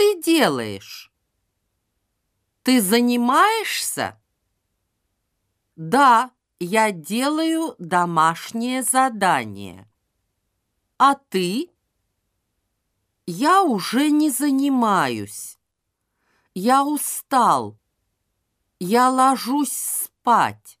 ты делаешь? Ты занимаешься? Да, я делаю домашнее задание. А ты? Я уже не занимаюсь. Я устал. Я ложусь спать.